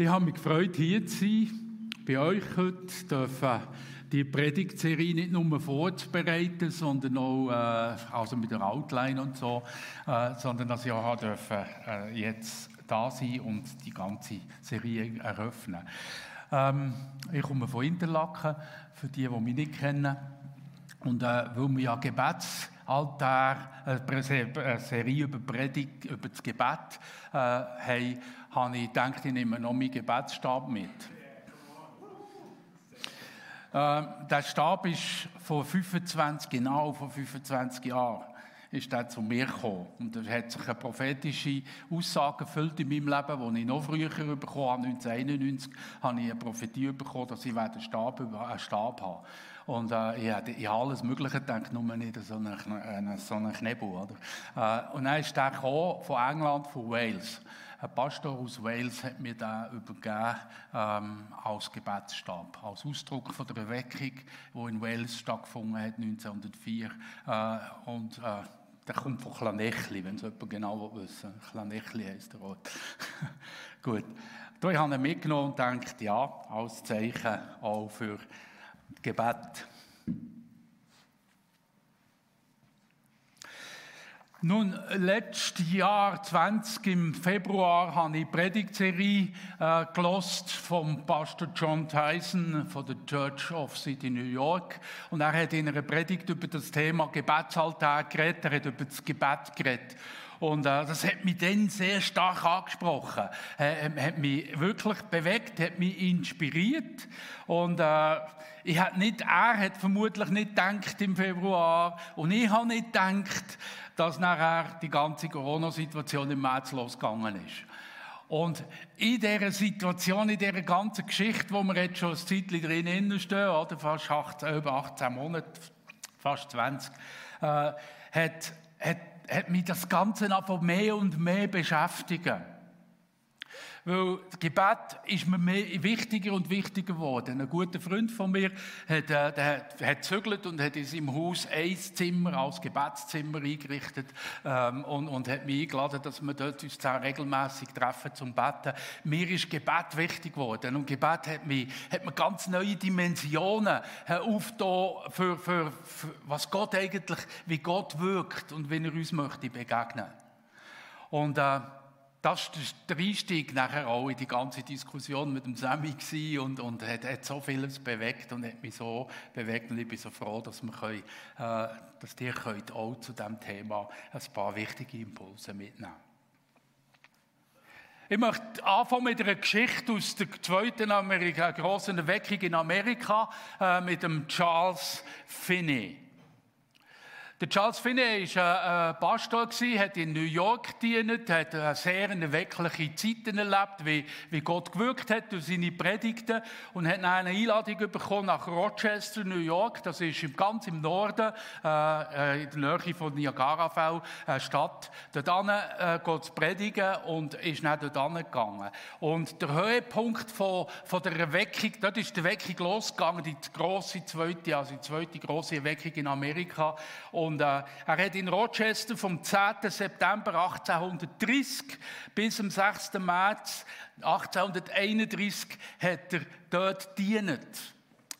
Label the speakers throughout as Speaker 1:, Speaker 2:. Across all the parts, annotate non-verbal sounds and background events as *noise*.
Speaker 1: Ich habe mich gefreut, hier zu sein, bei euch heute dürfen die Predigtserie nicht nur vorzubereiten, sondern auch äh, also mit der Outline und so, äh, sondern dass ich auch dürfen, äh, jetzt da sein und die ganze Serie eröffnen. Ähm, ich komme von Interlaken, für die, die mich nicht kennen. Und äh, weil wir ja Gebetsaltar, eine Serie über Predigt, über das Gebet äh, habe ich gedacht, ich nehme noch meinen Gebetsstab mit. Äh, der Stab ist vor 25, genau vor 25 Jahren, ist der zu mir gekommen. Und er hat sich eine prophetische Aussage erfüllt in meinem Leben, die ich noch früher bekommen habe. 1991 habe ich eine Prophetie bekommen, dass ich einen Stab, einen Stab habe. Und äh, ich, habe, ich habe alles Mögliche gedacht, nur nicht so einen, so einen Knebel. Oder? Äh, und dann ist der gekommen, von England, von Wales. Ein Pastor aus Wales hat mir da übergeben ähm, als Gebetsstab, als Ausdruck von der Erweckung, die in Wales stattgefunden hat 1904. Äh, und äh, der kommt von Klanechli, wenn es jemand genau wissen will. Klanechli heisst der Ort. *laughs* Gut. Da habe ich mitgenommen und gedacht, ja, als Zeichen auch für Gebet. Nun, letztes Jahr, 20 im Februar, habe ich die Predigtserie äh, gelost vom Pastor John Tyson von der Church of City New York. Und er hat in einer Predigt über das Thema Gebetsaltar geredet, er hat über das Gebet geredet. Und äh, das hat mich dann sehr stark angesprochen, äh, hat mich wirklich bewegt, hat mich inspiriert. Und äh, ich hat nicht, er hat vermutlich nicht gedacht im Februar und ich habe nicht gedacht, dass nachher die ganze Corona-Situation im März losgegangen ist. Und in dieser Situation, in dieser ganzen Geschichte, wo wir jetzt schon ein Zeitchen drin stehen, oder fast 18, über 18 Monate, fast 20, äh, hat, hat, hat mich das Ganze einfach mehr und mehr beschäftigen. Weil das Gebet ist mir mehr, wichtiger und wichtiger geworden. Ein guter Freund von mir hat, äh, der hat zügelt und hat in seinem Haus ein Zimmer als Gebetszimmer eingerichtet ähm, und, und hat mich eingeladen, dass wir dort uns da regelmäßig treffen zum Beten. Mir ist Gebet wichtig geworden und Gebet hat, mich, hat mir ganz neue Dimensionen aufgetan für, für, für was Gott eigentlich, wie Gott wirkt und wie er uns möchte begegnen. Und äh, das war der Einstieg nachher auch in die ganze Diskussion mit dem Sammy und, und hat, hat, so vieles bewegt und hat mich so bewegt und ich bin so froh, dass, wir können, äh, dass ihr könnt auch zu diesem Thema ein paar wichtige Impulse mitnehmen Ich möchte anfangen mit einer Geschichte aus der zweiten Amerika, großen Erweckung in Amerika äh, mit dem Charles Finney. Der Charles Finney war ein Pastor, hat in New York gedient, hat eine sehr erweckliche Zeiten erlebt, wie, Gott gewirkt hat durch seine Predigten und hat eine Einladung bekommen nach Rochester, New York. Das ist ganz im Norden, äh, in der Nähe von Niagarafell, eine Stadt. Dort äh, geht es predigen und ist dann dort gegangen. Und der Höhepunkt von, von der Erweckung, dort ist die Erweckung losgegangen, die grosse zweite, also die zweite grosse Erweckung in Amerika. Und und äh, er hat in Rochester vom 10. September 1830 bis am 6. März 1831 hat er dort gedient.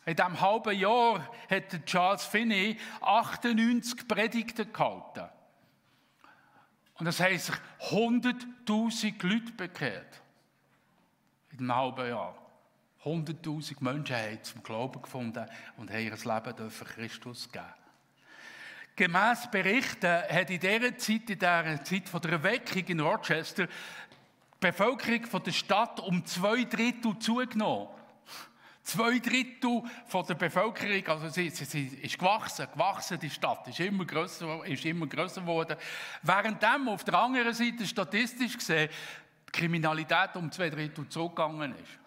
Speaker 1: In diesem halben Jahr hat Charles Finney 98 Predigten gehalten. Und das heisst sich 100.000 Leute bekehrt. In einem halben Jahr. 100.000 Menschen haben zum Glauben gefunden und haben ihr Leben für Christus geben. Gemäss Berichten hat in dieser Zeit, in dieser Zeit der Erweckung in Rochester, die Bevölkerung der Stadt um zwei Drittel zugenommen. Zwei Drittel von der Bevölkerung, also sie, sie, sie ist gewachsen, gewachsen, die Stadt ist immer grösser, ist immer grösser geworden. Währenddem auf der anderen Seite statistisch gesehen die Kriminalität um zwei Drittel zurückgegangen ist.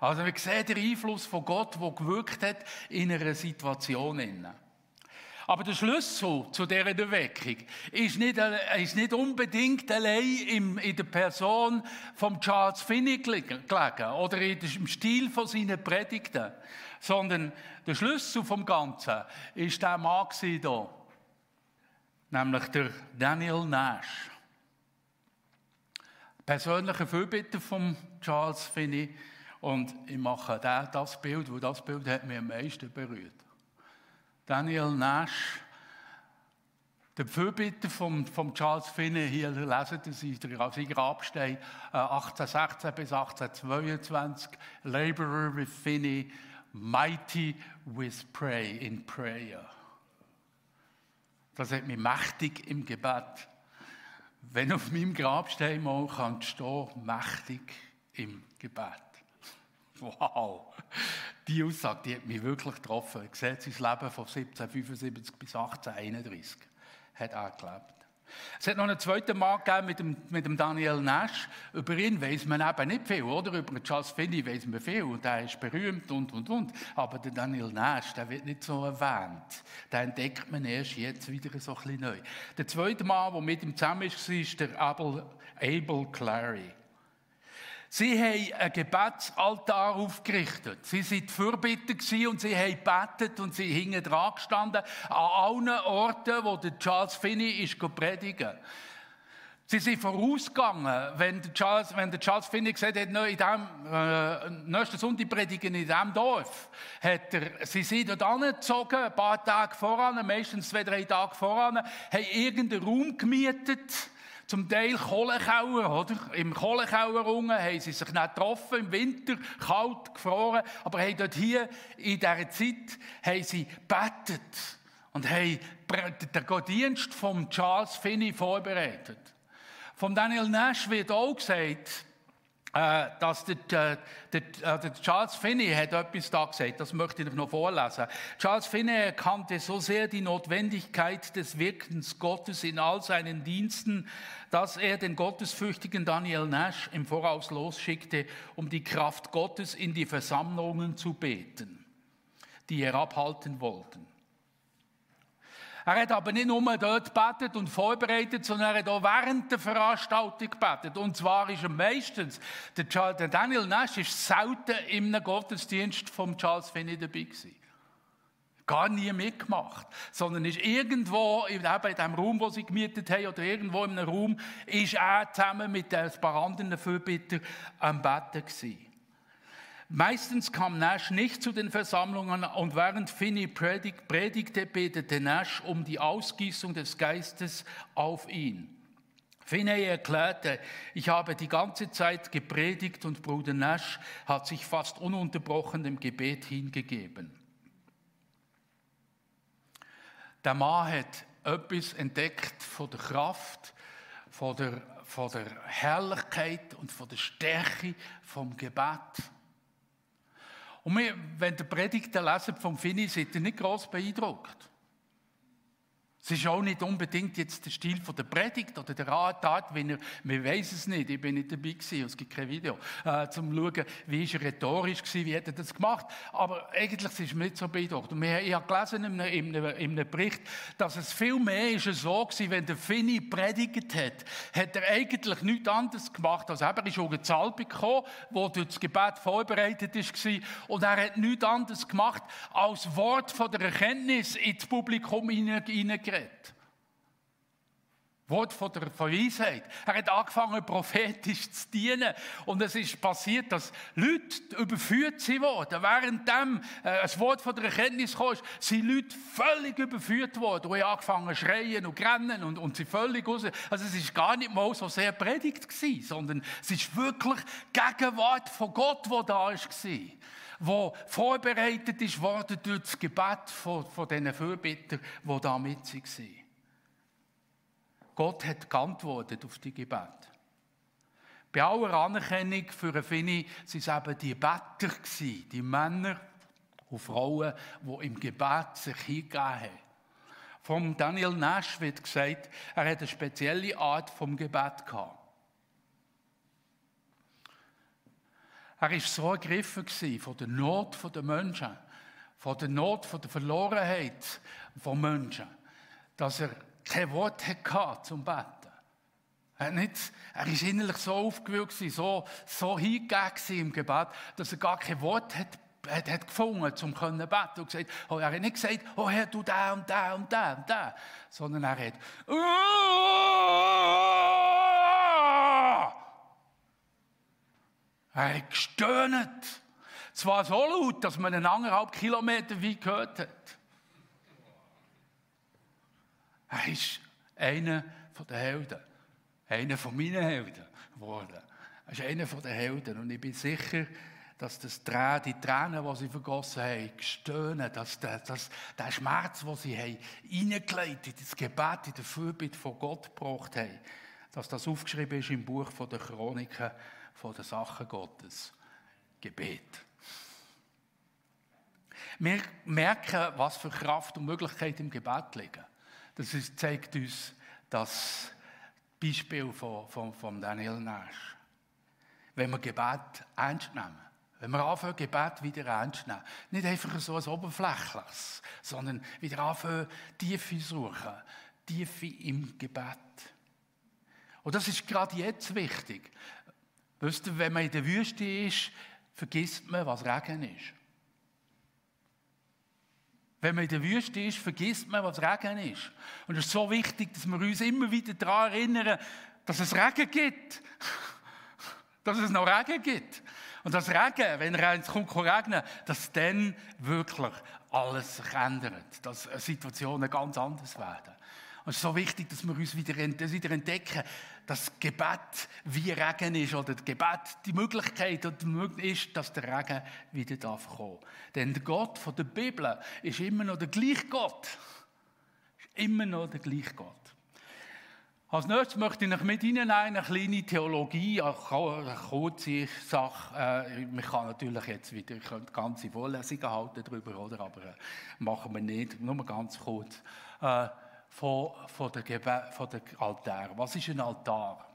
Speaker 1: Also wir sehen den Einfluss von Gott, der gewirkt hat in einer Situation. Innen. Aber der Schlüssel zu dieser Erweckung ist nicht, ist nicht unbedingt allein in, in der Person von Charles Finney gelegen oder im Stil von seinen Predigten, sondern der Schlüssel vom Ganzen ist der Mann hier, nämlich der Daniel Nash. Persönliche Fürbitte von Charles Finney. Und ich mache das Bild, weil das Bild hat mich am meisten berührt. Daniel Nash, der Fürbitter von, von Charles Finney, hier lesen Sie sein Grabstein, 1816 bis 1822, Laborer with Finney, mighty with pray in prayer. Das hat mich mächtig im Gebet. Wenn auf meinem Grabstein mal kann stehen, mächtig im Gebet. Wow! Die Aussage, die hat mich wirklich getroffen. Ich sehe sein Leben von 1775 bis 1831 hat er gelebt. Es hat noch einen zweiten Mann gegeben mit dem, mit dem Daniel Nash. Über ihn weiß man eben nicht viel, oder? Über Charles Finney weiß man viel und der ist berühmt und, und, und. Aber der Daniel Nash, der wird nicht so erwähnt. Den entdeckt man erst jetzt wieder so ein bisschen neu. Der zweite Mann, der mit ihm zusammen ist, ist der Abel, Abel Clary. Sie haben einen Gebetsaltar aufgerichtet. Sie waren Fürbitter und sie haben gebetet und sie hingen dran gestanden an allen Orten, wo der Charles Finney ist predigen Sie sind vorausgegangen, wenn der Charles, wenn der Charles Finney gesagt hat, in dem, äh, nächsten Sonntag predigen in diesem Dorf, hat er, sie sind dort angezogen, ein paar Tage voran, meistens zwei, drei Tage voran, haben irgendeinen Raum gemietet, zum Teil Kohlenkauer, oder? Im Kohlenkauer unten haben sie sich nicht getroffen, im Winter, kalt, gefroren, aber haben dort hier in dieser Zeit haben sie betet und haben den Gottesdienst von Charles Finney vorbereitet. Von Daniel Nash wird auch gesagt, äh, dass der, der, der, der, Charles Finney hat etwas da gesagt, das möchte ich noch vorlesen. Charles Finney erkannte so sehr die Notwendigkeit des Wirkens Gottes in all seinen Diensten, dass er den gottesfürchtigen Daniel Nash im Voraus losschickte, um die Kraft Gottes in die Versammlungen zu beten, die er abhalten wollten. Er hat aber nicht nur dort gebetet und vorbereitet, sondern er hat auch während der Veranstaltung gebetet. Und zwar ist er meistens, der, Daniel Nash ist selten im Gottesdienst von Charles Finney dabei gewesen. Gar nie mitgemacht, sondern ist irgendwo, eben in dem Raum, wo sie gemietet haben, oder irgendwo in einem Raum, ist er zusammen mit ein paar anderen Fürbittern am Betten gewesen. Meistens kam Nash nicht zu den Versammlungen und während Finney predigte, betete Nash um die Ausgießung des Geistes auf ihn. Finney erklärte, ich habe die ganze Zeit gepredigt und Bruder Nash hat sich fast ununterbrochen dem Gebet hingegeben. Der Mann hat etwas entdeckt von der Kraft, von der, von der Herrlichkeit und von der Stärke vom Gebet. Und wir, wenn der Predigten lesen vom Fini, seid ihr nicht groß beeindruckt. Es ist auch nicht unbedingt jetzt der Stil von der Predigt oder der Art, wie er, wir weiß es nicht, ich bin nicht dabei gewesen, es gibt kein Video, äh, zu schauen, wie ist er rhetorisch gewesen, wie hat er das gemacht. Aber eigentlich ist mir nicht so beeindruckt. Ich habe gelesen in einem, in, einem, in einem Bericht, dass es viel mehr ist so gewesen, wenn der Finny predigt hat, hat er eigentlich nichts anderes gemacht, als er ist auch eine Zahl bekommen, wo durch das Gebet vorbereitet war, und er hat nichts anderes gemacht, als Wort von der Erkenntnis ins Publikum hineingegeben geredet. Wort von der Weisheit. Er hat angefangen, prophetisch zu dienen. Und es ist passiert, dass Leute überführt wurden. Während dem äh, ein Wort von der Erkenntnis kam, sind Leute völlig überführt worden. Und haben angefangen zu schreien und rennen und, und sie völlig raus. Also es ist gar nicht mal so sehr predigt gewesen, sondern es ist wirklich Gegenwart von Gott, wo da war wo vorbereitet worden durch das Gebet von, von diesen Fürbittern, die da mit waren. Gott hat geantwortet auf die Gebete. Bei aller Anerkennung für eine waren es eben die Better, die Männer und Frauen, die im Gebet sich hingegeben haben. Vom Daniel Nash wird gesagt, er hat eine spezielle Art vom Gebet gehabt. Er war so ergriffen von der Not der Menschen, von der Not der Verlorenheit von Menschen, dass er kein Wort hatte zum Beten. Er, nicht, er ist innerlich so aufgewühlt, so, so hingegeben im Gebet, dass er gar kein Wort hat, hat, hat gefunden, um zu beten. Und gesagt, oh, er hat nicht gesagt, oh Herr, du da und da und da und da, sondern er hat, Er hat gestöhnt. Zwar so laut, dass man einen anderthalb Kilometer weit gehört hat. Er ist einer der Helden. Einer von meinen Helden geworden. Er ist einer der Helden. Und ich bin sicher, dass das Tränen, die Tränen, die sie vergossen haben, gestöhnt, dass der, dass der Schmerz, den sie haben, in das Gebet, in der Fürbitte von Gott gebracht haben, dass das aufgeschrieben ist im Buch der Chroniken von der Sachen Gottes. Gebet. Wir merken, was für Kraft und Möglichkeit im Gebet liegen. Das ist, zeigt uns das Beispiel von, von, von Daniel Nash. Wenn wir Gebet ernst nehmen, wenn wir anfangen, Gebet wieder ernst nehmen, nicht einfach so ein oberflächliches, sondern wieder anfangen, Tiefe suchen, Tiefe im Gebet. Und das ist gerade jetzt wichtig. Wisst ihr, wenn man in der Wüste ist, vergisst man, was Regen ist. Wenn man in der Wüste ist, vergisst man, was Regen ist. Und es ist so wichtig, dass wir uns immer wieder daran erinnern, dass es Regen gibt. *laughs* dass es noch Regen gibt. Und das Regen, wenn es regnen, dass dann wirklich alles sich ändert. Dass Situationen ganz anders werden. Und es ist so wichtig, dass wir uns wieder, wieder entdecken, dass Gebet wie Regen ist oder das Gebet die Möglichkeit ist, dass der Regen wieder darf kommen. Denn der Gott von der Bibel ist immer noch der gleiche Gott. Ist immer noch der gleiche Gott. Als nächstes möchte ich mit Ihnen eine kleine Theologie, eine kurze Sache. Äh, man kann natürlich jetzt wieder ich ganze Vorlesungen halten darüber, oder? aber äh, machen wir nicht, nur ganz kurz. Äh, von, von, der von der Altar. Was ist ein Altar?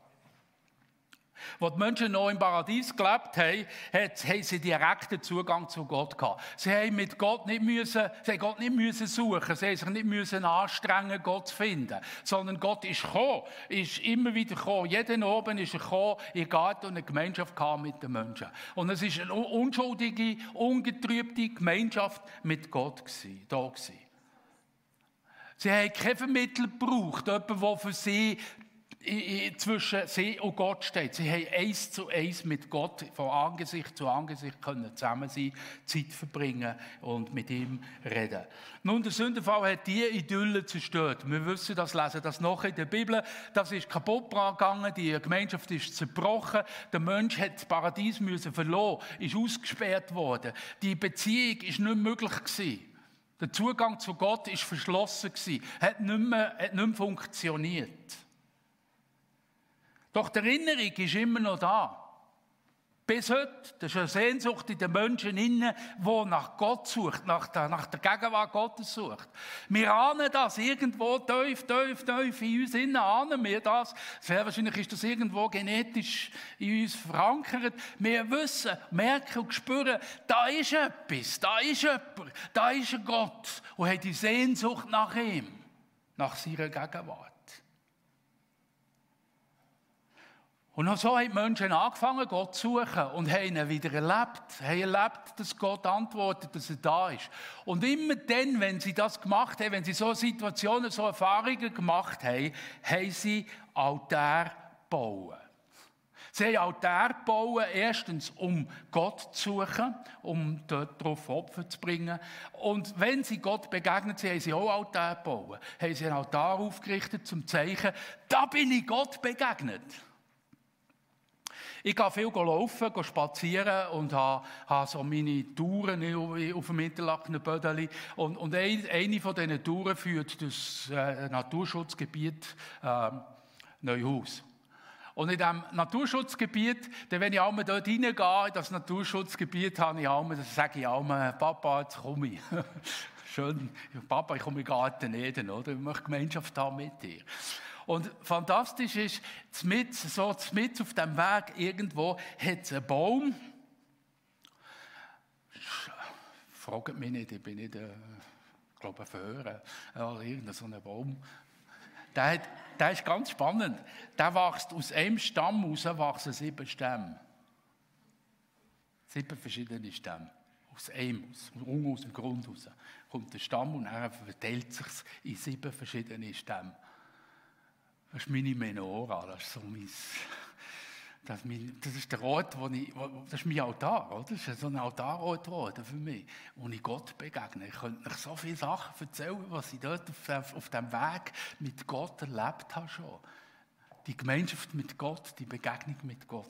Speaker 1: Als die Menschen noch im Paradies gelebt haben, haben sie direkten Zugang zu Gott gehabt. Sie haben mit Gott nicht müssen, sie Gott nicht müssen suchen, sie haben sich nicht müssen anstrengen, Gott zu finden, sondern Gott ist gekommen, ist immer wieder gekommen. Jeden oben ist er gekommen, in Garten und eine Gemeinschaft mit den Menschen. Und es ist eine unschuldige, ungetrübte Gemeinschaft mit Gott gewesen, da gewesen. Sie haben kein Vermittler gebraucht, jemanden, der für sie zwischen sie und Gott steht. Sie haben eins zu eins mit Gott von Angesicht zu Angesicht können zusammen sein, Zeit verbringen und mit ihm reden. Nun, der Sündenfall hat diese Idylle zerstört. Wir wissen das, lesen das noch in der Bibel. Das ist kaputt gegangen, die Gemeinschaft ist zerbrochen, der Mensch hat das Paradies müssen verloren, ist ausgesperrt worden. Die Beziehung ist nicht möglich gewesen. Der Zugang zu Gott ist verschlossen gewesen, hat nicht mehr, hat nicht mehr funktioniert. Doch die Erinnerung ist immer noch da. Bis heute, das ist eine Sehnsucht in den Menschen innen, die nach Gott sucht, nach der, nach der Gegenwart Gottes sucht. Wir ahnen das irgendwo tief, tief, tief in uns innen, ahnen wir das. Sehr wahrscheinlich ist das irgendwo genetisch in uns verankert. Wir wissen, merken und spüren, da ist etwas, da ist jemand, da ist ein Gott und hat die Sehnsucht nach ihm, nach seiner Gegenwart. Und so haben die Menschen angefangen, Gott zu suchen und haben ihn wieder erlebt. Haben erlebt, dass Gott antwortet, dass er da ist. Und immer dann, wenn sie das gemacht haben, wenn sie so Situationen, so Erfahrungen gemacht haben, haben sie Altar bauen. Sie haben Altar bauen, erstens, um Gott zu suchen, um darauf Opfer zu bringen. Und wenn sie Gott begegnet sind, haben sie auch Altar bauen. Haben sie einen Altar aufgerichtet zum Zeichen, da bin ich Gott begegnet. Ich gehe viel laufen, gehe spazieren und habe, habe so meine Touren auf dem Interlakener Bödeli. Und, und eine von diesen Touren führt das äh, Naturschutzgebiet äh, Neuhaus. Und in diesem Naturschutzgebiet, wenn ich einmal dort reingehe, in das Naturschutzgebiet, habe ich einmal, sage ich einmal, Papa, jetzt komme ich. *laughs* Schön, Papa, ich komme in den Garten Eden, oder? Ich möchte Gemeinschaft haben mit dir. Und fantastisch ist, mit, so mit auf dem Weg irgendwo hat es einen Baum. Fragt mich nicht, ich bin nicht, äh, ich glaube, ein Föhrer oder irgendein so ein Baum. Der, hat, der ist ganz spannend. Der wächst aus einem Stamm raus, wachsen sieben Stämme. Sieben verschiedene Stämme. Aus einem, aus, aus dem Grund raus kommt der Stamm und er verteilt sich in sieben verschiedene Stämme. Das ist meine Menora, das ist so mein, Das, das ist der Ort, wo ich, das ist mein Altar, oder? Das ist so ein Altarort geworden für mich, wo ich Gott begegne. Ich könnte euch so viele Sachen erzählen, was ich dort auf, auf dem Weg mit Gott erlebt habe schon. Die Gemeinschaft mit Gott, die Begegnung mit Gott.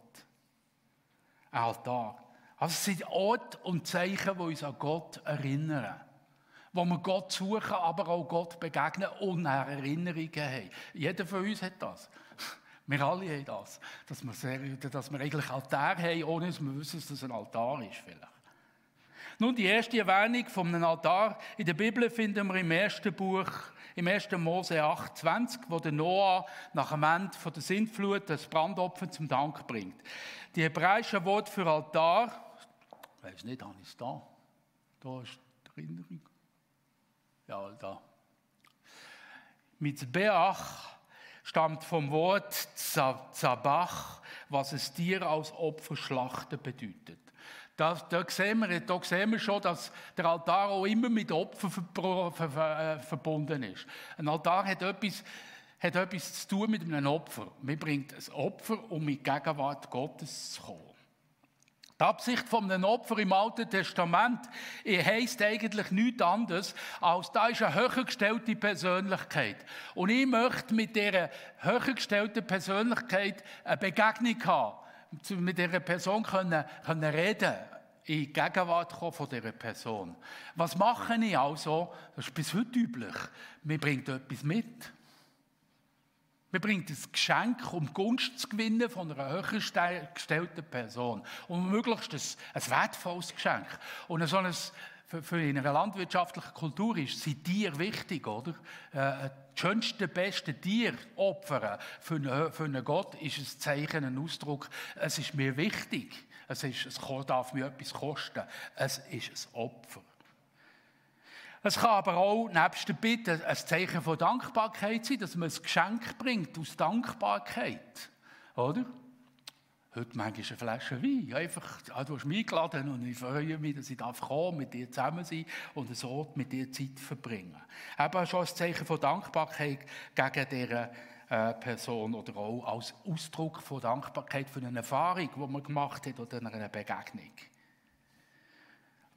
Speaker 1: Ein Altar. Also es sind Orte und Zeichen, die uns an Gott erinnern. Wo wir Gott suchen, aber auch Gott begegnen und Erinnerungen haben. Jeder von uns hat das. *laughs* Wir alle haben das. Dass wir, sehr, dass wir eigentlich Altar haben, ohne dass wir wissen, dass es ein Altar ist. Vielleicht. Nun, die erste Erwähnung von einem Altar in der Bibel finden wir im ersten Buch, im 1. Mose 28, wo der Noah nach dem Ende der Sintflut das Brandopfer zum Dank bringt. Die hebräische Wort für Altar, ich weiß nicht, habe ich es da? Da ist die Erinnerung. Ja, da. Mit Beach stammt vom Wort Zabach, was es Tier als Opfer schlachten bedeutet. Da, da, sehen wir, da sehen wir schon, dass der Altar auch immer mit Opfern ver, ver, ver, äh, verbunden ist. Ein Altar hat etwas, hat etwas zu tun mit einem Opfer. Man bringt ein Opfer, um in die Gegenwart Gottes zu kommen. Die Absicht von einem Opfer im Alten Testament heisst eigentlich nichts anderes, als da ist eine höhergestellte Persönlichkeit. Und ich möchte mit dieser höhergestellten Persönlichkeit eine Begegnung haben, mit dieser Person können, können reden, in die Gegenwart kommen von dieser Person. Was mache ich also? Das ist bis heute üblich. Man bringt etwas mit. Man bringt ein Geschenk, um Gunst zu gewinnen von einer höher gestellten Person. Und möglichst ein, ein wertvolles Geschenk. Und so ein, für, für in einer Kultur ist, sind Tiere wichtig, oder? Äh, das schönste, beste Tier opfern für einen, für einen Gott ist ein Zeichen, ein Ausdruck. Es ist mir wichtig. Es, ist, es darf mir etwas kosten. Es ist ein Opfer. Es kann aber auch, nebst der Bitte, ein Zeichen von Dankbarkeit sein, dass man ein Geschenk bringt aus Dankbarkeit. Oder? Heute manchmal eine Flasche Wein. Einfach, ah, du hast mich eingeladen und ich freue mich, dass ich kommen mit dir zusammen sein und so mit dir Zeit verbringen. Eben schon ein Zeichen von Dankbarkeit gegen diese äh, Person oder auch als Ausdruck von Dankbarkeit für eine Erfahrung, die man gemacht hat oder eine Begegnung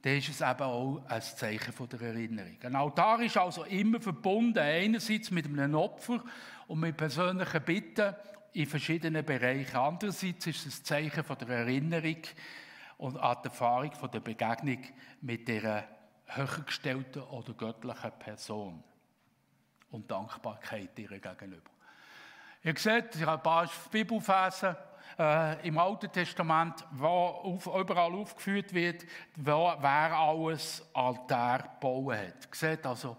Speaker 1: dann ist es eben auch ein Zeichen der Erinnerung. Ein Altar ist also immer verbunden, einerseits mit einem Opfer und mit persönlichen Bitten in verschiedenen Bereichen. Andererseits ist es ein Zeichen der Erinnerung und an die Erfahrung der Begegnung mit der höhergestellten oder göttlichen Person und Dankbarkeit ihr gegenüber. Ihr seht, ich habe ein paar Bibelfersen äh, im Alten Testament, wo auf, überall aufgeführt wird, wo, wer alles Altar gebaut hat. Seht also,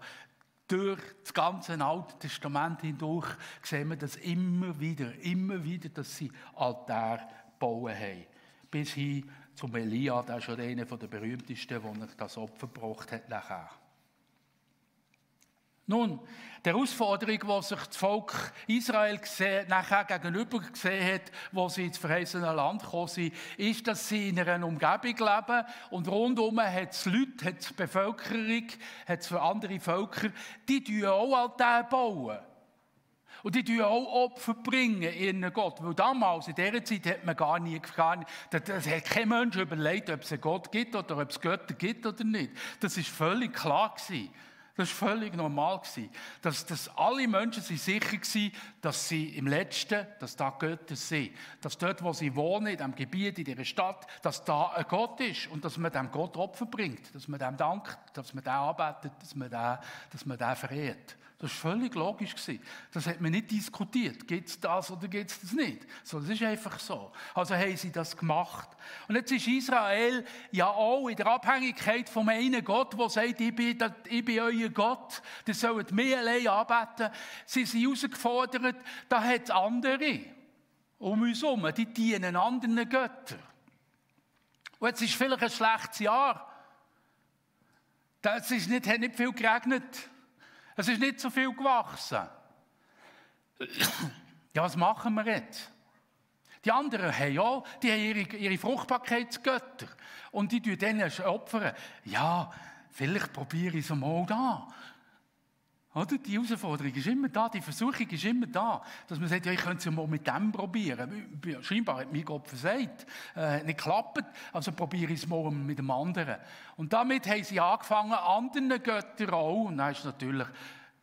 Speaker 1: durch das ganze Alte Testament hindurch sehen wir das immer wieder, immer wieder, dass sie Altar bauen haben. Bis hin zum Elia, der ist schon einer der berühmtesten, der das Opfer gebracht hat nachher. Nun, die Herausforderung, die sich das Volk Israel gesehen, nachher gegenüber gesehen hat, wo sie ins verheißene Land gekommen sind, ist, dass sie in einer Umgebung leben und rundum hat es Leute, hat es Bevölkerung, hat es andere Völker, die auch Altäre bauen. Und die bringen auch Opfer bringen in Gott. Weil damals, in dieser Zeit, hat man gar nie, gar nicht, das hat kein Mensch überlegt, ob es einen Gott gibt oder ob es Götter gibt oder nicht. Das ist völlig klar gewesen. Das war völlig normal. Dass, dass alle Menschen sich sicher waren, dass sie im Letzten, dass da Götter sind. Dass dort, wo sie wohnen, in diesem Gebiet, in dieser Stadt, dass da ein Gott ist und dass man dem Gott Opfer bringt, dass man dem dankt, dass man den arbeitet, dass man den, dass man den verehrt. Das war völlig logisch. Das hat man nicht diskutiert. Gibt es das oder gibt es das nicht? So, das ist einfach so. Also haben sie das gemacht. Und jetzt ist Israel ja auch in der Abhängigkeit vom einen Gott, der sagt, ich bin, ich bin euer Gott, ihr sollt mich allein anbeten. Sie sind herausgefordert, da hat es andere um uns herum, die dienen anderen Göttern. Und jetzt ist vielleicht ein schlechtes Jahr. Es ist nicht, hat nicht viel geregnet. Es ist nicht so viel gewachsen. Ja, was machen wir jetzt? Die anderen haben ja, die haben ihre, ihre Fruchtbarkeitsgötter. Und die tun denen opfern. Ja, vielleicht probiere ich es mal da. Oder? Die Herausforderung ist immer da, die Versuchung ist immer da, dass man sagt, ja, ich könnte es ja mal mit dem probieren. Scheinbar hat mein Gott versagt, äh, nicht geklappt, also probiere ich es mal mit dem anderen. Und damit haben sie angefangen, anderen Göttern auch, und dann ist natürlich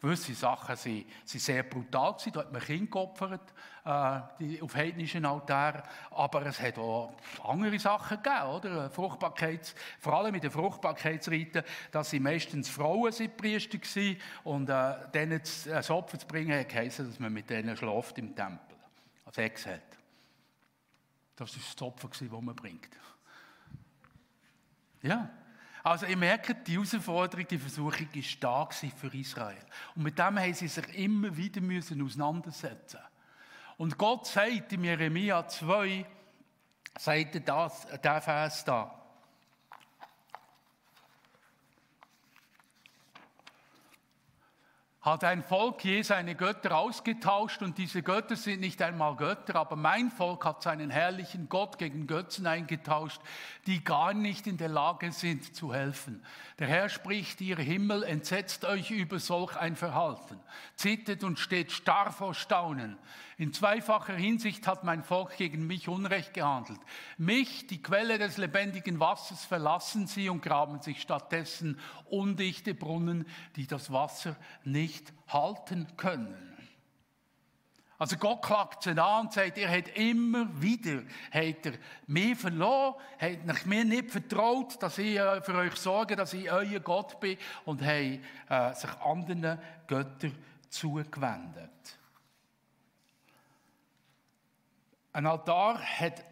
Speaker 1: Gewisse Sachen sind, sind sehr brutal gewesen. Da hat man Kinder geopfert, äh, die, auf heidnischen Altären. Aber es hat auch andere Sachen gegeben, oder? Fruchtbarkeits, vor allem mit den Fruchtbarkeitsriten, dass sie meistens Frauen sind Priester gewesen. Und äh, denen ein Opfer zu bringen, hat geheißen, dass man mit denen schläft im Tempel. Als Ex hat. Das war das Opfer, das man bringt. Ja. Also ihr merkt, die Herausforderung, die Versuchung ist da für Israel. Und mit dem haben sie sich immer wieder müssen auseinandersetzen Und Gott sagt in Jeremia 2, sagt er das, der Vers da, hat ein Volk je seine Götter ausgetauscht und diese Götter sind nicht einmal Götter, aber mein Volk hat seinen herrlichen Gott gegen Götzen eingetauscht, die gar nicht in der Lage sind zu helfen. Der Herr spricht, ihr Himmel, entsetzt euch über solch ein Verhalten, zittert und steht starr vor Staunen. In zweifacher Hinsicht hat mein Volk gegen mich Unrecht gehandelt. Mich, die Quelle des lebendigen Wassers, verlassen sie und graben sich stattdessen undichte Brunnen, die das Wasser nicht halten können. Also Gott klagt sie an und sagt, ihr habt immer wieder habt ihr mir verloren, habt mir nicht vertraut, dass ich äh, für euch sorge, dass ich euer Gott bin und habt äh, sich anderen Göttern zugewendet. Ein Altar hat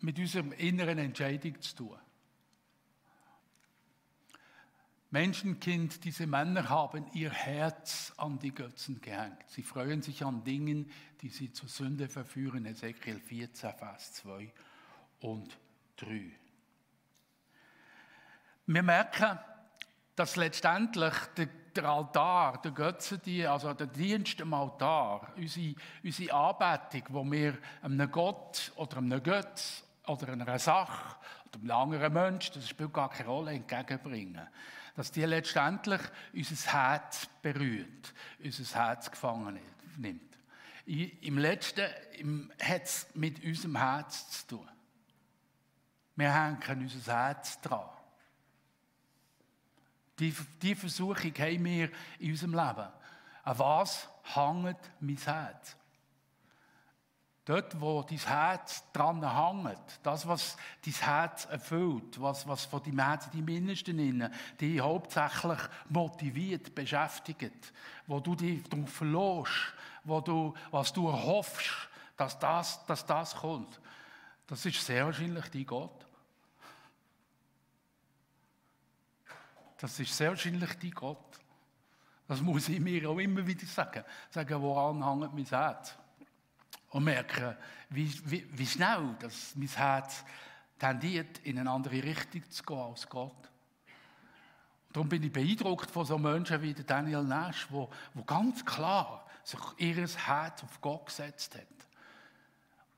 Speaker 1: mit unserer inneren Entscheidung zu tun. Menschenkind, diese Männer haben ihr Herz an die Götzen gehängt. Sie freuen sich an Dingen, die sie zur Sünde verführen. Ezekiel 14, Vers 2 und 3. Wir merken, dass letztendlich der Altar, der Götzendienst, also der Dienst am Altar, unsere, unsere Anbetung, wo wir einem Gott oder einem Götz oder einer Sache oder einem anderen Menschen, das spielt gar keine Rolle, entgegenbringen, dass die letztendlich unser Herz berührt, unser Herz gefangen nimmt. Im Letzten hat es mit unserem Herz zu tun. Wir hängen unser Herz dran. Die, die Versuchung haben wir in unserem Leben. An was hängt mein Herz? Dort, wo dein Herz dran hängt, das, was dein Herz erfüllt, was, was von deinem Herz, deinem Innersten innen, dich hauptsächlich motiviert, beschäftigt, wo du dich darauf verlässt, wo du, was du erhoffst, dass das, dass das kommt, das ist sehr wahrscheinlich dein Gott. Das ist sehr wahrscheinlich dein Gott. Das muss ich mir auch immer wieder sagen. Sagen, woran hängt mein Herz? Und merken, wie, wie, wie schnell dass mein Herz tendiert, in eine andere Richtung zu gehen als Gott. Darum bin ich beeindruckt von so Menschen wie Daniel Nash, wo, wo ganz klar sich ihr Herz auf Gott gesetzt hat.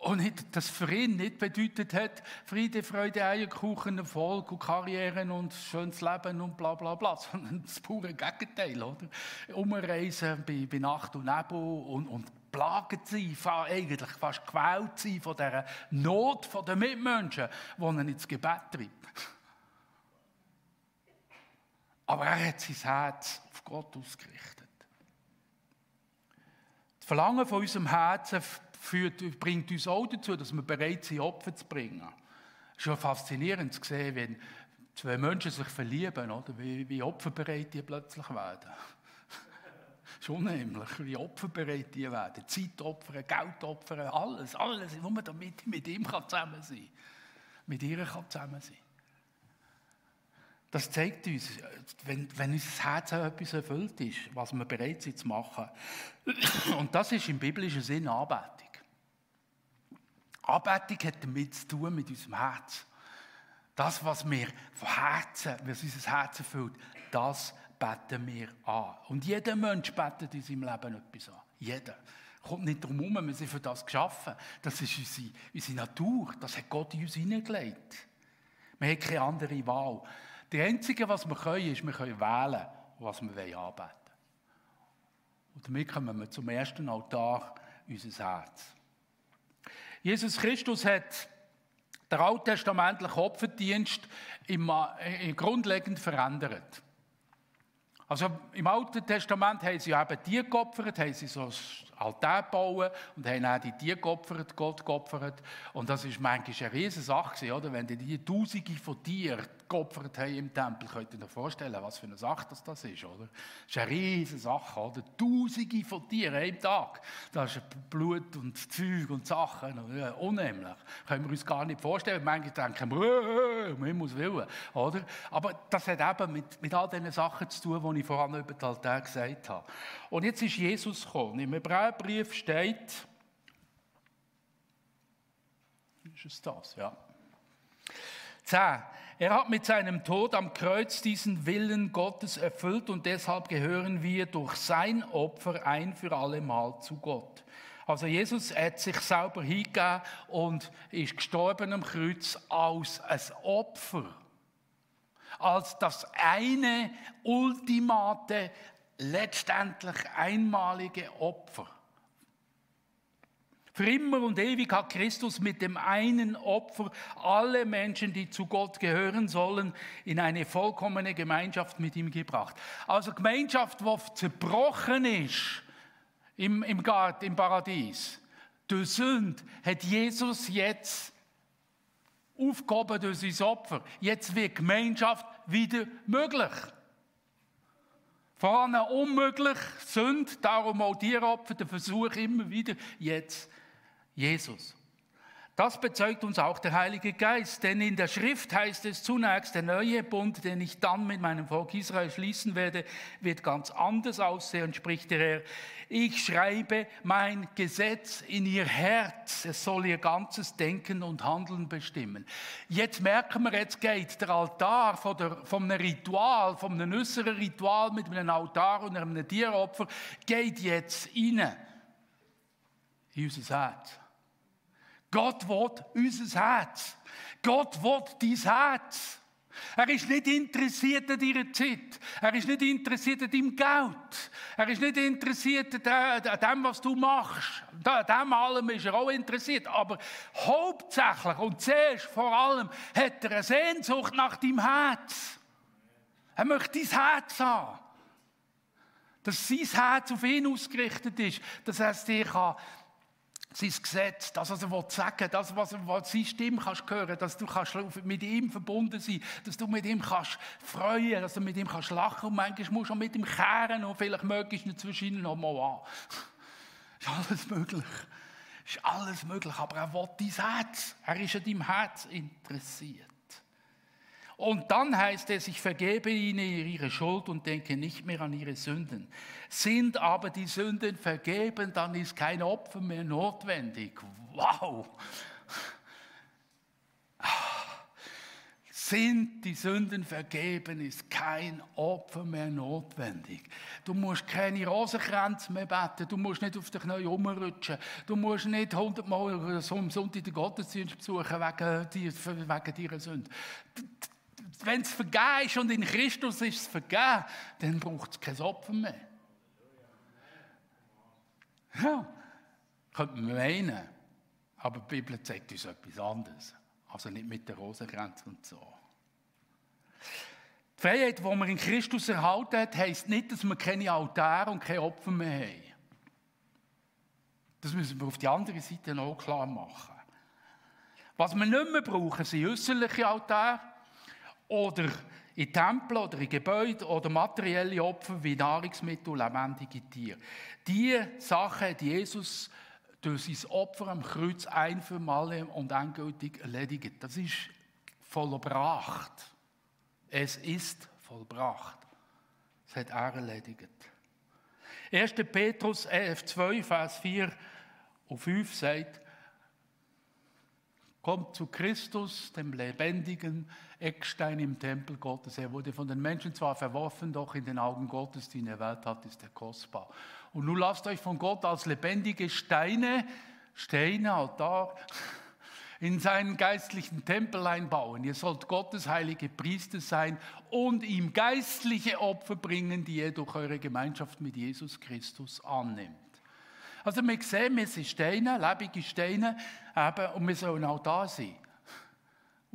Speaker 1: Und das für ihn nicht bedeutet hat, Friede, Freude, Eierkuchen, Erfolg und Karrieren und schönes Leben und bla bla bla, *laughs* sondern das pure Gegenteil, oder? Umreisen bei, bei Nacht und Nebel und, und plagt sein, eigentlich fast gewählt sein von dieser Not der Mitmenschen, die er ins Gebet treibt. Aber er hat sein Herz auf Gott ausgerichtet. Das Verlangen von unserem Herzen führt, bringt uns auch dazu, dass wir bereit sind, Opfer zu bringen. Es ist schon faszinierend zu sehen, wenn zwei Menschen sich verlieben, oder? Wie, wie opferbereit die plötzlich werden. *laughs* schon unheimlich, wie opferbereit die werden. Zeit opfern, Geld opfern, alles, alles, wo man damit mit ihm zusammen sein kann. Mit ihr kann zusammen sein. Das zeigt uns, wenn, wenn unser Herz auch etwas erfüllt ist, was wir bereit sind zu machen. Und das ist im biblischen Sinn Anbetung. Anbetung hat damit zu tun mit unserem Herz. Das, was wir von Herzen, was unser Herz erfüllt, das beten wir an. Und jeder Mensch betet in seinem Leben etwas an. Jeder. Kommt nicht darum herum, wir sind für das geschaffen. Das ist unsere, unsere Natur. Das hat Gott in uns hineingelegt. Wir haben keine andere Wahl. Das Einzige, was wir können, ist, wir können wählen, was wir anbeten wollen. Und damit kommen wir zum ersten Altar, unser Herz. Jesus Christus hat den alttestamentlichen Opferdienst äh, grundlegend verändert. Also im Alten Testament haben sie eben Tiere geopfert, haben sie so Altar gebaut und haben auch die Tiere geopfert, Gott geopfert. Und das ist manchmal eine riesige Sache, oder? wenn die Tausende von Tieren geopfert haben im Tempel, könnt ihr euch vorstellen, was für eine Sache das, das ist, oder? Das ist eine riesige Sache, oder? Tausende von Tieren am Tag. Das ist Blut und Zeug und Sachen, ja, unheimlich. Können wir uns gar nicht vorstellen. Manchmal denken wir, man muss willen, oder? Aber das hat eben mit, mit all diesen Sachen zu tun, die ich vorhin über den Altar gesagt habe. Und jetzt ist Jesus gekommen. Im Hebräerbrief steht, ist es das, ja. 10. Er hat mit seinem Tod am Kreuz diesen Willen Gottes erfüllt und deshalb gehören wir durch sein Opfer ein für alle Mal zu Gott. Also Jesus hat sich selber hingegeben und ist gestorben am Kreuz als ein Opfer. Als das eine ultimate, letztendlich einmalige Opfer. Für immer und ewig hat Christus mit dem einen Opfer alle Menschen, die zu Gott gehören sollen, in eine vollkommene Gemeinschaft mit ihm gebracht. Also Gemeinschaft, die zerbrochen ist im, im Garten, im Paradies. Durch Sünde hat Jesus jetzt aufgehoben durch sein Opfer. Jetzt wird Gemeinschaft wieder möglich. Vorne unmöglich, Sünde, darum auch Tieropfer, der Versuch immer wieder, jetzt Jesus. Das bezeugt uns auch der Heilige Geist, denn in der Schrift heißt es zunächst, der neue Bund, den ich dann mit meinem Volk Israel schließen werde, wird ganz anders aussehen, spricht der Herr. Ich schreibe mein Gesetz in ihr Herz, es soll ihr ganzes Denken und Handeln bestimmen. Jetzt merken wir, jetzt geht der Altar von, der, von einem Ritual, von einem äußeren Ritual mit einem Altar und einem Tieropfer, geht jetzt rein in unser. Gott will unser Herz. Gott will dein Herz. Er ist nicht interessiert an deiner Zeit. Er ist nicht interessiert an deinem Geld. Er ist nicht interessiert an dem, was du machst. An dem allem ist er auch interessiert. Aber hauptsächlich und zuerst vor allem hat er eine Sehnsucht nach deinem Herz. Er möchte dein Herz haben. Dass sein Herz auf ihn ausgerichtet ist. Dass er es dir kann sein Gesetz, das, was er sagen will, das, was, was seine Stimme kannst hören dass du kannst mit ihm verbunden sein dass du mit ihm kannst freuen dass du mit ihm kannst lachen und manchmal musst du auch mit ihm kehren und vielleicht möglichst nicht zwischen noch mal an. *laughs* Ist alles möglich. Ist alles möglich, aber er will dein Herz. Er ist an deinem Herz interessiert. Und dann heißt es, ich vergebe ihnen ihre Schuld und denke nicht mehr an ihre Sünden. Sind aber die Sünden vergeben, dann ist kein Opfer mehr notwendig. Wow! Sind die Sünden vergeben, ist kein Opfer mehr notwendig. Du musst keine Rosenkränze mehr beten, du musst nicht auf dich neu umrutschen, du musst nicht hundertmal am Sonntag den Gottesdienst besuchen wegen, wegen deiner Sünde wenn es vergeben ist und in Christus ist es vergeben, dann braucht es kein Opfer mehr. Ja, könnte man meinen. Aber die Bibel zeigt uns etwas anderes. Also nicht mit der Rosenkränze und so. Die Freiheit, die man in Christus erhalten hat, heisst nicht, dass wir keine Altäre und keine Opfer mehr haben. Das müssen wir auf die andere Seite auch klar machen. Was wir nicht mehr brauchen, sind äußerliche Altäre oder in Tempeln oder in Gebäuden oder materielle Opfer wie Nahrungsmittel lebendige Tiere. Diese Sachen hat Jesus durch sein Opfer am Kreuz ein für alle und endgültig erledigt. Das ist vollbracht. Es ist vollbracht. Das hat er erledigt. 1. Petrus 2, Vers 4 und 5 sagt, Kommt zu Christus, dem lebendigen Eckstein im Tempel Gottes. Er wurde von den Menschen zwar verworfen, doch in den Augen Gottes, die in der Welt hat, ist er kostbar. Und nun lasst euch von Gott als lebendige Steine, Steine, Altar, in seinen geistlichen Tempel einbauen. Ihr sollt Gottes heilige Priester sein und ihm geistliche Opfer bringen, die ihr durch eure Gemeinschaft mit Jesus Christus annimmt. Also wir sehen, wir sind Steine, lebende Steine, eben, und wir sollen auch da sein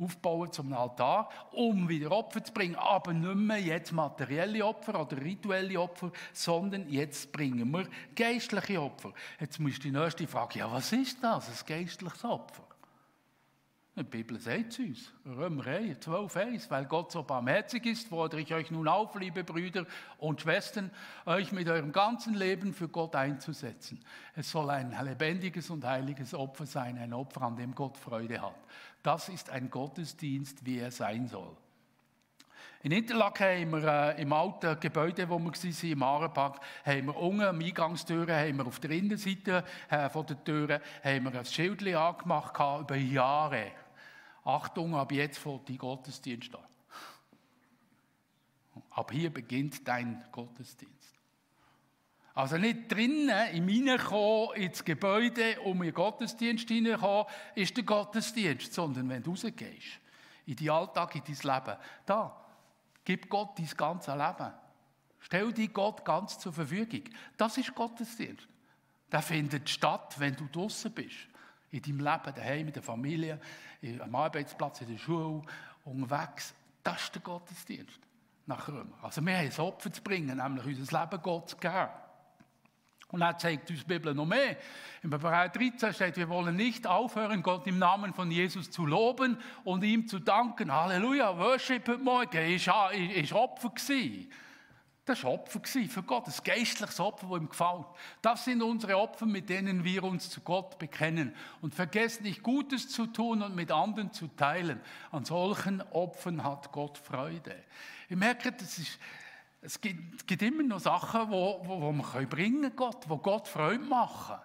Speaker 1: aufbauen zum Altar, um wieder Opfer zu bringen. Aber nicht mehr jetzt materielle Opfer oder rituelle Opfer, sondern jetzt bringen wir geistliche Opfer. Jetzt muss die nächste Frage, ja, was ist das, ein geistliches Opfer? Die Bibel sagt es uns, Römer 12, 1, weil Gott so barmherzig ist, fordere ich euch nun auf, liebe Brüder und Schwestern, euch mit eurem ganzen Leben für Gott einzusetzen. Es soll ein lebendiges und heiliges Opfer sein, ein Opfer, an dem Gott Freude hat. Das ist ein Gottesdienst, wie er sein soll. In Interlaken haben wir äh, im alten Gebäude, wo wir waren, im Arenpark, haben wir unten am Eingangstüren, haben wir auf der Innenseite äh, von der Türen, haben wir ein Schild angemacht über Jahre. Achtung, ab jetzt fängt die Gottesdienst an. Ab hier beginnt dein Gottesdienst. Also nicht drinnen, im Hineinkommen ins Gebäude, um in den Gottesdienst hineinkommen, ist der Gottesdienst, sondern wenn du rausgehst, in deinen Alltag, in dein Leben, da, gib Gott dein ganzes Leben. Stell dir Gott ganz zur Verfügung. Das ist Gottesdienst. Der findet statt, wenn du draußen bist. In deinem Leben, daheim, in der Familie, am Arbeitsplatz, in der Schule, unterwegs. Das ist der Gottesdienst nach Römer. Also wir haben ein Opfer zu bringen, nämlich unser Leben Gott zu geben. Und er zeigt uns die Bibel noch mehr. Im Hebräer 13 steht, wir wollen nicht aufhören, Gott im Namen von Jesus zu loben und ihm zu danken. Halleluja, Worship heute Morgen ist, ist Opfer. Das war Opfer für Gott, ein geistliches Opfer, das ihm gefällt. Das sind unsere Opfer, mit denen wir uns zu Gott bekennen. Und vergesst nicht, Gutes zu tun und mit anderen zu teilen. An solchen Opfern hat Gott Freude. Ich merke, das ist, es gibt, gibt, immer noch Sachen, die wo, wo, wo wir bringen können, Gott, wo Gott Freude machen.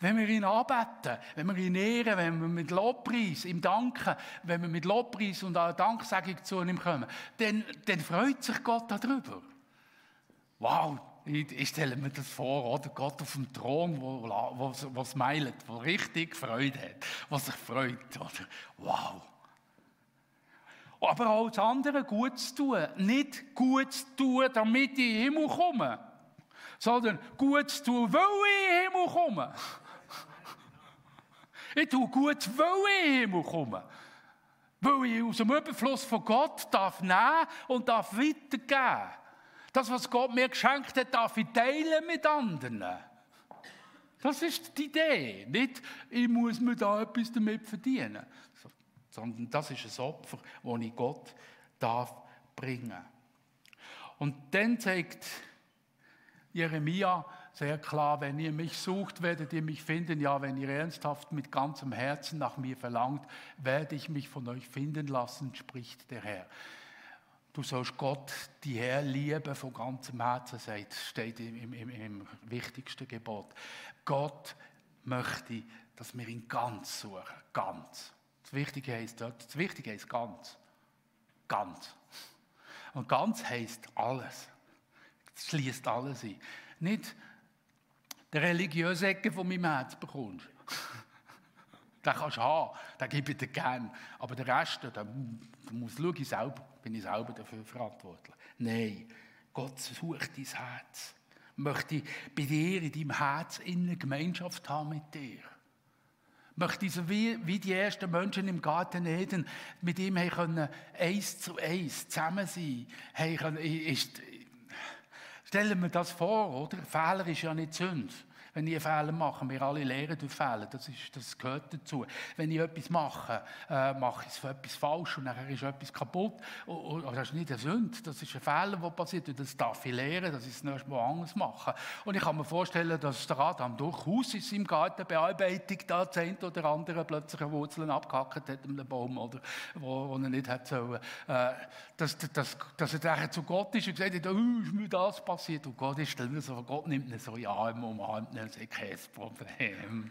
Speaker 1: Wenn wir ihn anbeten, wenn wir ihn ehren, wenn wir mit Lobpreis ihm danken, wenn wir mit Lobpreis und einer Danksagung zu ihm kommen, dann, dann freut sich Gott darüber. Wow, ich, stelle mir das vor, oder? Gott auf dem Thron, wo smilet, wo richtig Freude hat, was sich freut, oder? Wow. Aber auch das andere gut zu tun. Nicht gut zu tun, damit ich in den Himmel komme, sondern gut zu tun, weil ich in den Himmel komme. Ich tue gut, weil ich in den Himmel komme. Weil ich aus dem Überfluss von Gott darf nehmen und darf weitergeben. Das, was Gott mir geschenkt hat, darf ich teilen mit anderen. Das ist die Idee. Nicht, ich muss mir da etwas damit verdienen. Sondern das ist ein Opfer, das ich Gott darf bringen. Und dann zeigt Jeremia sehr klar, wenn ihr mich sucht, werdet ihr mich finden. Ja, wenn ihr ernsthaft mit ganzem Herzen nach mir verlangt, werde ich mich von euch finden lassen, spricht der Herr. Du sollst Gott die Herr lieben von ganzem Herzen, sagt, steht im, im, im wichtigsten Gebot. Gott möchte, dass wir ihn ganz suchen, ganz. Das Wichtige heißt dort, das Wichtige heißt ganz, ganz. Und ganz heißt alles. Es schließt alles ein. Nicht der religiöse Ecke von meinem Herz bekommst. *laughs* Den kannst du haben, den gebe ich dir gerne. Aber der Rest, da muss ich selber, bin ich selber dafür verantwortlich. Nein, Gott sucht dein Herz. Möchte bei dir in deinem Herz eine Gemeinschaft haben mit dir. Möchte so wie, wie die ersten Menschen im Garten Eden mit ihm können eins zu eins zusammen sein. Stellen wir das vor, oder? Fehler ist ja nicht Sünde. Wenn ich einen Fehler mache, wir alle lernen durch Fehler, das, ist, das gehört dazu. Wenn ich etwas mache, äh, mache ich etwas falsch und nachher ist etwas kaputt. Und, das ist nicht eine Sünde, das ist ein Fehler, der passiert und das darf ich lernen, dass ich es nächstes Mal anders mache. Und ich kann mir vorstellen, dass der Adam durchaus in seinem Garten Bearbeitung da zehnt oder andere plötzlich Wurzeln abgehackt hat in einem Baum, oder, wo, wo er nicht hat sollen. Äh, dass, dass, dass er nachher zu Gott ist und gesagt hat, oh, ist mir das passiert. Und Gott ist dann so, Gott nimmt ihn so, ja, im Moment er sagt, kein Problem.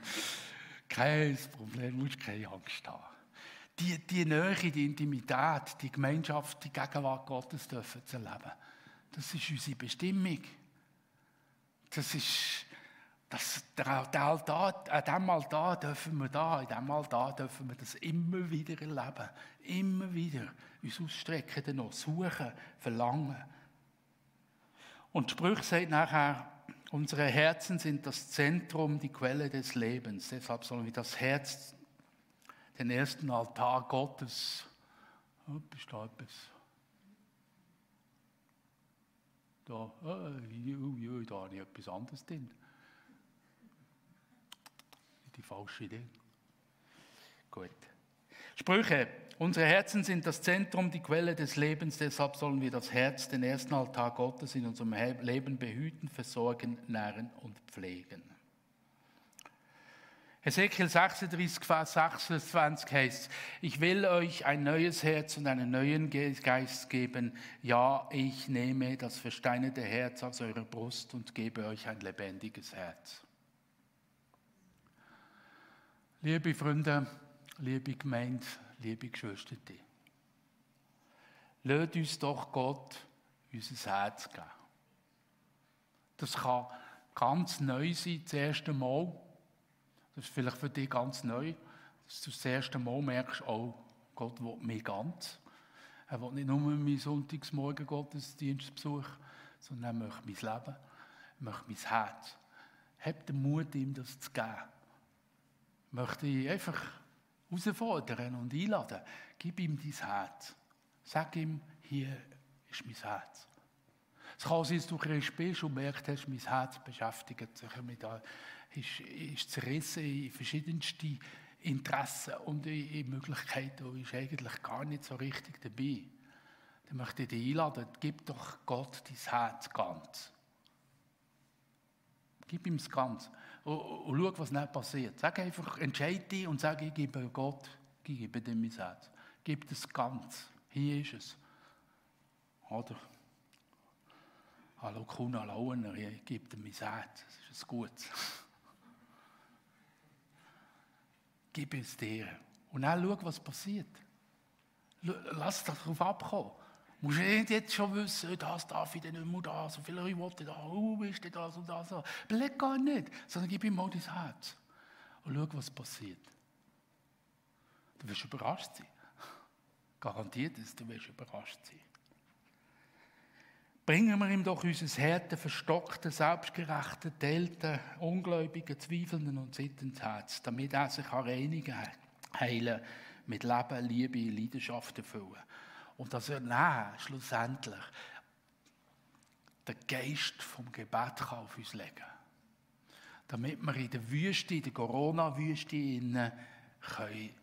Speaker 1: Kein Problem, musst keine Angst haben. Die, die Nähe, die Intimität, die Gemeinschaft, die Gegenwart Gottes dürfen zu erleben. Das ist unsere Bestimmung. Das ist, das, der, der Altar, an diesem Altar dürfen wir da, in diesem Altar dürfen wir das immer wieder erleben. Immer wieder uns ausstrecken, danach suchen, verlangen. Und Sprüche sagt nachher, unsere Herzen sind das Zentrum, die Quelle des Lebens. Deshalb sollen wir das Herz, den ersten Altar Gottes, oh, da etwas? Da, oh, da habe ich etwas anderes drin. Die falsche Idee. Gut. Sprüche. Unsere Herzen sind das Zentrum, die Quelle des Lebens. Deshalb sollen wir das Herz, den ersten Altar Gottes in unserem Leben behüten, versorgen, nähren und pflegen. Ezekiel 36, Vers 26 heißt, ich will euch ein neues Herz und einen neuen Geist geben. Ja, ich nehme das versteinerte Herz aus eurer Brust und gebe euch ein lebendiges Herz. Liebe Freunde, liebe Gemeinde, liebe Geschwister, lasst uns doch Gott unser Herz geben. Das kann ganz neu sein, das erste Mal. Das ist vielleicht für dich ganz neu, dass du das erste Mal merkst, oh, Gott will mich ganz. Er will nicht nur meinen Sonntagsmorgen Gottesdienst besuchen, sondern er möchte mein Leben, er möchte mein Herz. Hab den Mut, ihm das zu geben. Möchte ich einfach herausfordern und einladen. Gib ihm dein Herz. Sag ihm, hier ist mein Herz. Es kann sein, dass du Christ bist und merkst, hast, mein Herz beschäftigt sich mit ist, ist zerrissen in verschiedenste Interessen und in Möglichkeiten und ist eigentlich gar nicht so richtig dabei. Dann möchte ich dich einladen, gib doch Gott dein Herz ganz. Gib ihm das Ganz. Und, und schau, was nicht passiert. Sag einfach, entscheide dich und sag, ich gebe Gott, ich gebe dir mein Herz. Gib das Ganz. Hier ist es. Oder? Hallo Kuna Lauener, ich gebe dir mein Herz. Das ist ein Gutes. Gib es dir. Und dann schau, was passiert. Lass darauf abkommen. Du musst nicht jetzt schon wissen, das darf ich nicht mehr, das, so viele Leute wollen da, oh, ist das und das. Beleg gar nicht, sondern gib ihm mal dein Herz. Und schau, was passiert. Du wirst überrascht sein. Garantiert ist, du wirst überrascht sein. Bringen wir ihm doch unser Härte, verstockte, selbstgerechte, teilte, ungläubige, zweifelnden und sittenden Herz, damit er sich reinigen, heilen, mit Leben, Liebe, Leidenschaft erfüllen. Und dass er dann schlussendlich den Geist vom Gebet kann auf uns legen. Damit wir in der Wüste, in der Corona-Wüste, können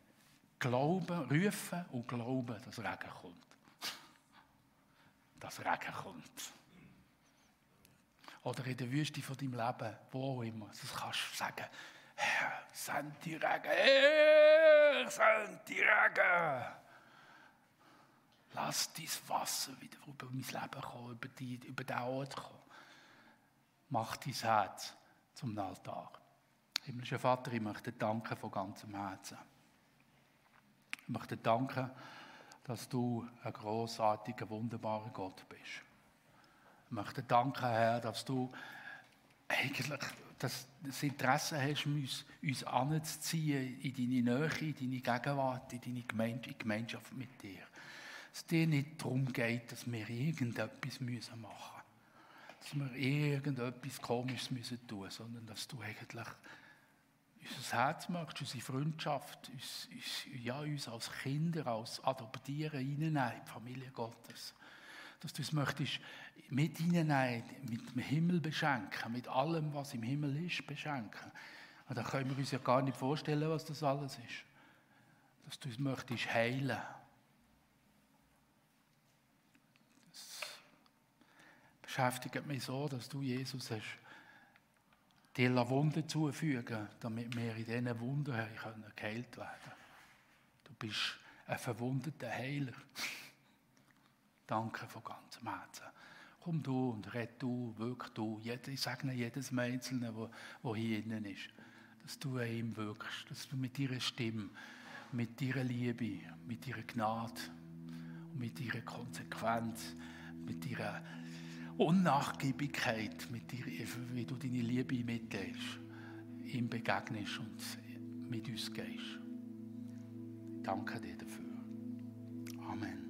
Speaker 1: glauben, rufen und glauben, dass Regen kommt *laughs* dass Regen kommt. Oder in der Wüste von deinem Leben, wo auch immer. Das kannst du sagen, Herr, send die Regen, Herr, send die Regen. Lass dein Wasser wieder über mein Leben kommen, über, die, über den Ort kommen. Mach dein Herz zum Altar. Himmlischer Vater, ich möchte danken von ganzem Herzen. Ich möchte danken, dass du ein großartiger, wunderbarer Gott bist. Ich möchte danken, Herr, dass du eigentlich das, das Interesse hast, uns, uns anzuziehen in deine Nähe, in deine Gegenwart, in deine Gemeinschaft, in Gemeinschaft mit dir. Es dir nicht darum geht, dass wir irgendetwas machen müssen. Dass wir irgendetwas Komisches müssen tun müssen, sondern dass du eigentlich unser Herz möchtest, unsere Freundschaft, uns, uns, ja, uns als Kinder, als Adoptieren reinnehmen in die Familie Gottes. Dass du es möchtest mit hineinnehmen, mit dem Himmel beschenken, mit allem, was im Himmel ist, beschenken. Und da können wir uns ja gar nicht vorstellen, was das alles ist. Dass du es möchtest heilen. Beschäftigt mich so, dass du Jesus hast dir Wunden zufügen, damit wir in diesen Wunden können geheilt werden Du bist ein verwundeter Heiler. Danke von ganzem Herzen. Komm du und red du, wirk du. Ich sage jedes Einzelne, der hier innen ist, dass du ihm wirkst, dass du mit deiner Stimme, mit deiner Liebe, mit deiner Gnade und mit deiner Konsequenz, mit deiner Unnachgiebigkeit, mit dir, wie du deine Liebe mitgehst, ihm begegnest und mit uns gehst. Danke dir dafür. Amen.